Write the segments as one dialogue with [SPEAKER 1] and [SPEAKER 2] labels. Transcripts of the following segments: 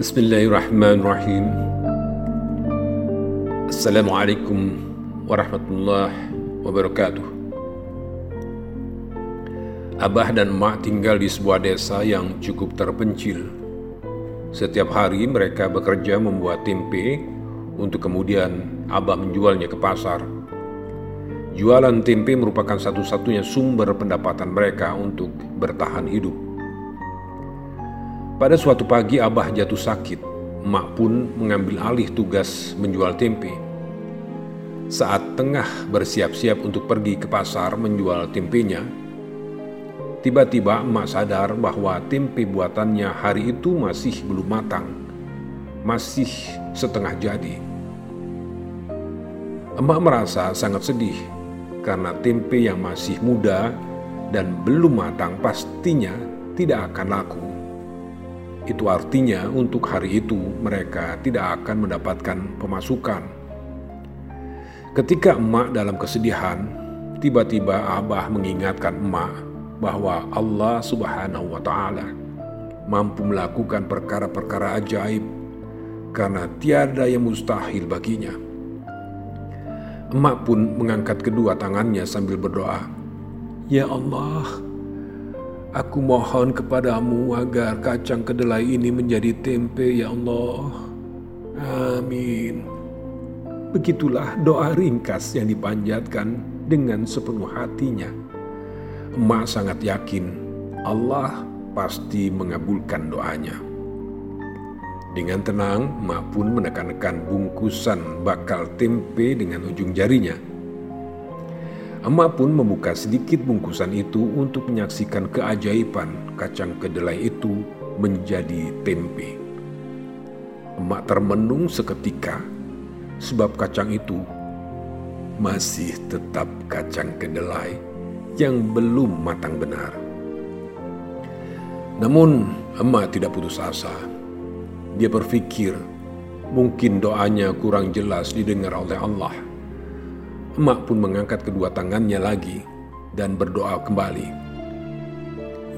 [SPEAKER 1] Bismillahirrahmanirrahim. Assalamualaikum warahmatullahi wabarakatuh. Abah dan Mak tinggal di sebuah desa yang cukup terpencil. Setiap hari mereka bekerja membuat tempe Untuk kemudian Abah menjualnya ke pasar. Jualan tempe merupakan satu-satunya sumber pendapatan mereka untuk bertahan hidup pada suatu pagi Abah jatuh sakit, emak pun mengambil alih tugas menjual tempe. Saat tengah bersiap-siap untuk pergi ke pasar menjual tempenya, tiba-tiba emak sadar bahwa tempe buatannya hari itu masih belum matang, masih setengah jadi. Emak merasa sangat sedih karena tempe yang masih muda dan belum matang pastinya tidak akan laku. Itu artinya untuk hari itu mereka tidak akan mendapatkan pemasukan. Ketika emak dalam kesedihan, tiba-tiba Abah mengingatkan emak bahwa Allah Subhanahu wa taala mampu melakukan perkara-perkara ajaib karena tiada yang mustahil baginya. Emak pun mengangkat kedua tangannya sambil berdoa, "Ya Allah, Aku mohon kepadamu agar kacang kedelai ini menjadi tempe ya Allah. Amin. Begitulah doa ringkas yang dipanjatkan dengan sepenuh hatinya. Emak sangat yakin Allah pasti mengabulkan doanya. Dengan tenang, emak pun menekan-nekan bungkusan bakal tempe dengan ujung jarinya Emak pun membuka sedikit bungkusan itu untuk menyaksikan keajaiban kacang kedelai itu menjadi tempe. Emak termenung seketika sebab kacang itu masih tetap kacang kedelai yang belum matang benar. Namun emak tidak putus asa. Dia berpikir mungkin doanya kurang jelas didengar oleh Allah Emak pun mengangkat kedua tangannya lagi dan berdoa kembali.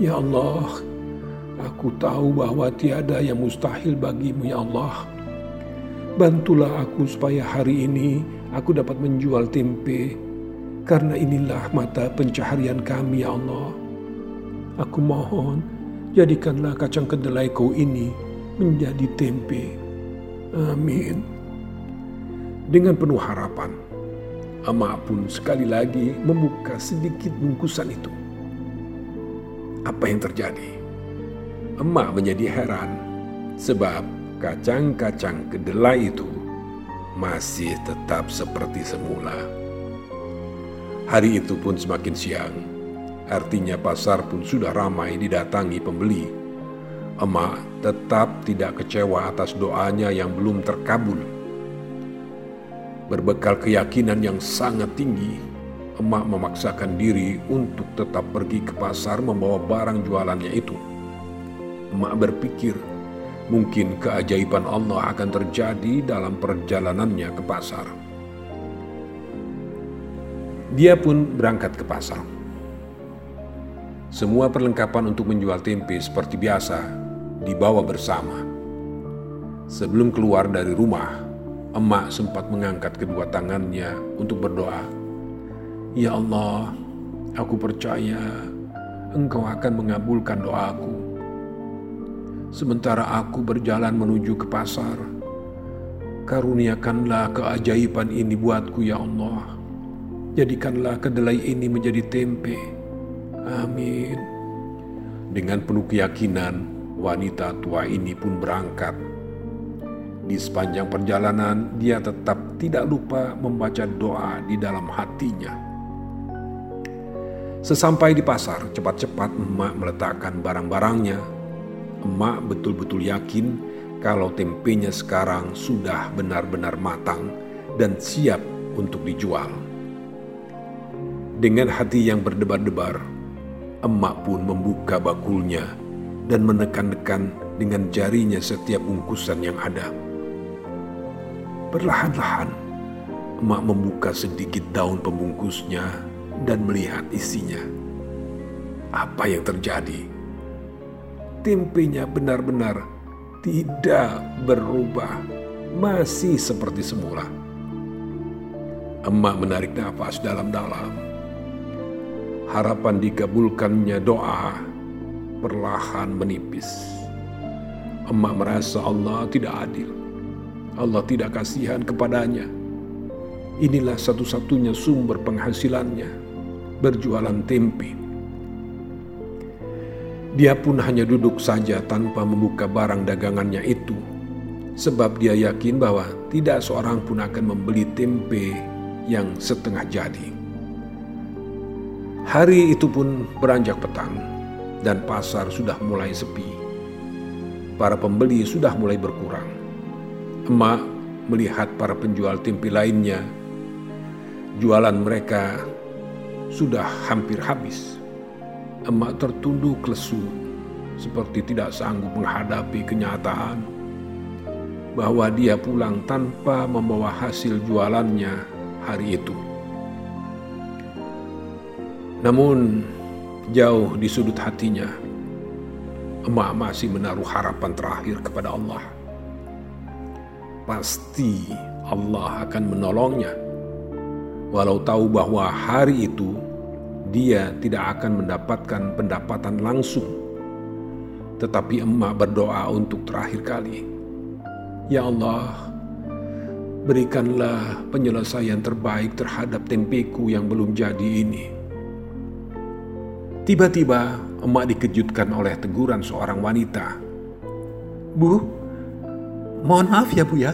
[SPEAKER 1] Ya Allah, aku tahu bahwa tiada yang mustahil bagimu ya Allah. Bantulah aku supaya hari ini aku dapat menjual tempe, karena inilah mata pencaharian kami ya Allah. Aku mohon, jadikanlah kacang kedelai kau ini menjadi tempe. Amin. Dengan penuh harapan, Emak pun sekali lagi membuka sedikit bungkusan itu. Apa yang terjadi? Emak menjadi heran sebab kacang-kacang kedelai itu masih tetap seperti semula. Hari itu pun semakin siang, artinya pasar pun sudah ramai didatangi pembeli. Emak tetap tidak kecewa atas doanya yang belum terkabul Berbekal keyakinan yang sangat tinggi, emak memaksakan diri untuk tetap pergi ke pasar membawa barang jualannya itu. Emak berpikir, mungkin keajaiban Allah akan terjadi dalam perjalanannya ke pasar. Dia pun berangkat ke pasar. Semua perlengkapan untuk menjual tempe seperti biasa dibawa bersama. Sebelum keluar dari rumah, Emak sempat mengangkat kedua tangannya untuk berdoa. Ya Allah, aku percaya Engkau akan mengabulkan doaku. Sementara aku berjalan menuju ke pasar, karuniakanlah keajaiban ini buatku ya Allah. Jadikanlah kedelai ini menjadi tempe. Amin. Dengan penuh keyakinan, wanita tua ini pun berangkat di sepanjang perjalanan, dia tetap tidak lupa membaca doa di dalam hatinya. Sesampai di pasar, cepat-cepat emak meletakkan barang-barangnya. Emak betul-betul yakin kalau tempenya sekarang sudah benar-benar matang dan siap untuk dijual. Dengan hati yang berdebar-debar, emak pun membuka bakulnya dan menekan-nekan dengan jarinya setiap bungkusan yang ada. Perlahan-lahan, emak membuka sedikit daun pembungkusnya dan melihat isinya. Apa yang terjadi? Tempenya benar-benar tidak berubah, masih seperti semula. Emak menarik nafas dalam-dalam. Harapan dikabulkannya doa perlahan menipis. Emak merasa Allah tidak adil. Allah tidak kasihan kepadanya. Inilah satu-satunya sumber penghasilannya, berjualan tempe. Dia pun hanya duduk saja tanpa membuka barang dagangannya itu, sebab dia yakin bahwa tidak seorang pun akan membeli tempe yang setengah jadi. Hari itu pun beranjak petang, dan pasar sudah mulai sepi. Para pembeli sudah mulai berkurang. Emak melihat para penjual tempe lainnya, jualan mereka sudah hampir habis emak tertunduk lesu seperti tidak sanggup menghadapi kenyataan bahwa dia pulang tanpa membawa hasil jualannya hari itu. Namun jauh di sudut hatinya, emak masih menaruh harapan terakhir kepada Allah. Pasti Allah akan menolongnya, walau tahu bahwa hari itu dia tidak akan mendapatkan pendapatan langsung. Tetapi emak berdoa untuk terakhir kali. Ya Allah, berikanlah penyelesaian terbaik terhadap tempeku yang belum jadi ini. Tiba-tiba emak dikejutkan oleh teguran seorang wanita.
[SPEAKER 2] Bu, mohon maaf ya bu ya.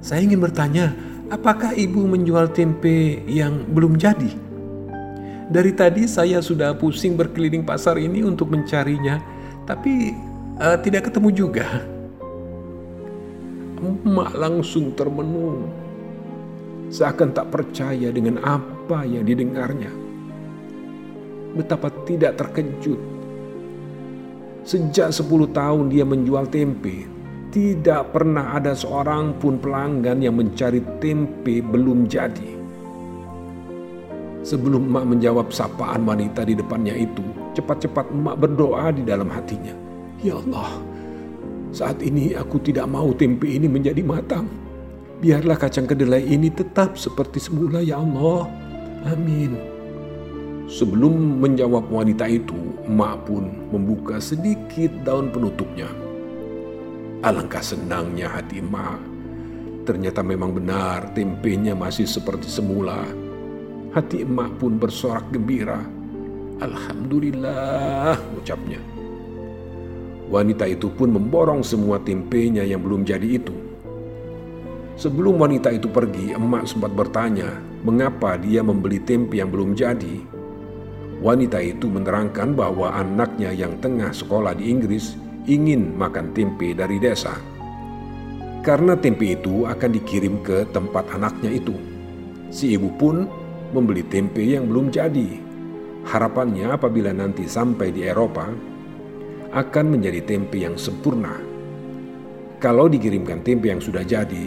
[SPEAKER 2] Saya ingin bertanya, apakah ibu menjual tempe yang belum jadi? Dari tadi saya sudah pusing berkeliling pasar ini untuk mencarinya, tapi uh, tidak ketemu juga.
[SPEAKER 1] Emak langsung termenung, seakan tak percaya dengan apa yang didengarnya. Betapa tidak terkejut. Sejak 10 tahun dia menjual tempe, tidak pernah ada seorang pun pelanggan yang mencari tempe belum jadi. Sebelum emak menjawab sapaan wanita di depannya itu, cepat-cepat emak berdoa di dalam hatinya. Ya Allah, saat ini aku tidak mau tempe ini menjadi matang. Biarlah kacang kedelai ini tetap seperti semula ya Allah. Amin. Sebelum menjawab wanita itu, emak pun membuka sedikit daun penutupnya. Alangkah senangnya hati emak. Ternyata memang benar tempenya masih seperti semula Hati emak pun bersorak gembira. Alhamdulillah, ucapnya. Wanita itu pun memborong semua tempenya yang belum jadi itu. Sebelum wanita itu pergi, emak sempat bertanya mengapa dia membeli tempe yang belum jadi. Wanita itu menerangkan bahwa anaknya yang tengah sekolah di Inggris ingin makan tempe dari desa. Karena tempe itu akan dikirim ke tempat anaknya itu. Si ibu pun membeli tempe yang belum jadi. Harapannya apabila nanti sampai di Eropa, akan menjadi tempe yang sempurna. Kalau dikirimkan tempe yang sudah jadi,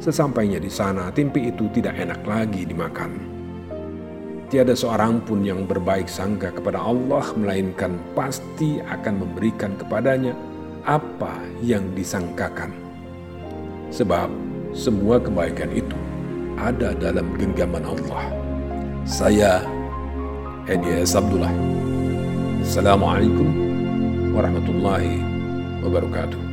[SPEAKER 1] sesampainya di sana tempe itu tidak enak lagi dimakan. Tiada seorang pun yang berbaik sangka kepada Allah melainkan pasti akan memberikan kepadanya apa yang disangkakan. Sebab semua kebaikan itu ada dalam genggaman Allah. Saya Edi Abdullah. Assalamualaikum warahmatullahi wabarakatuh.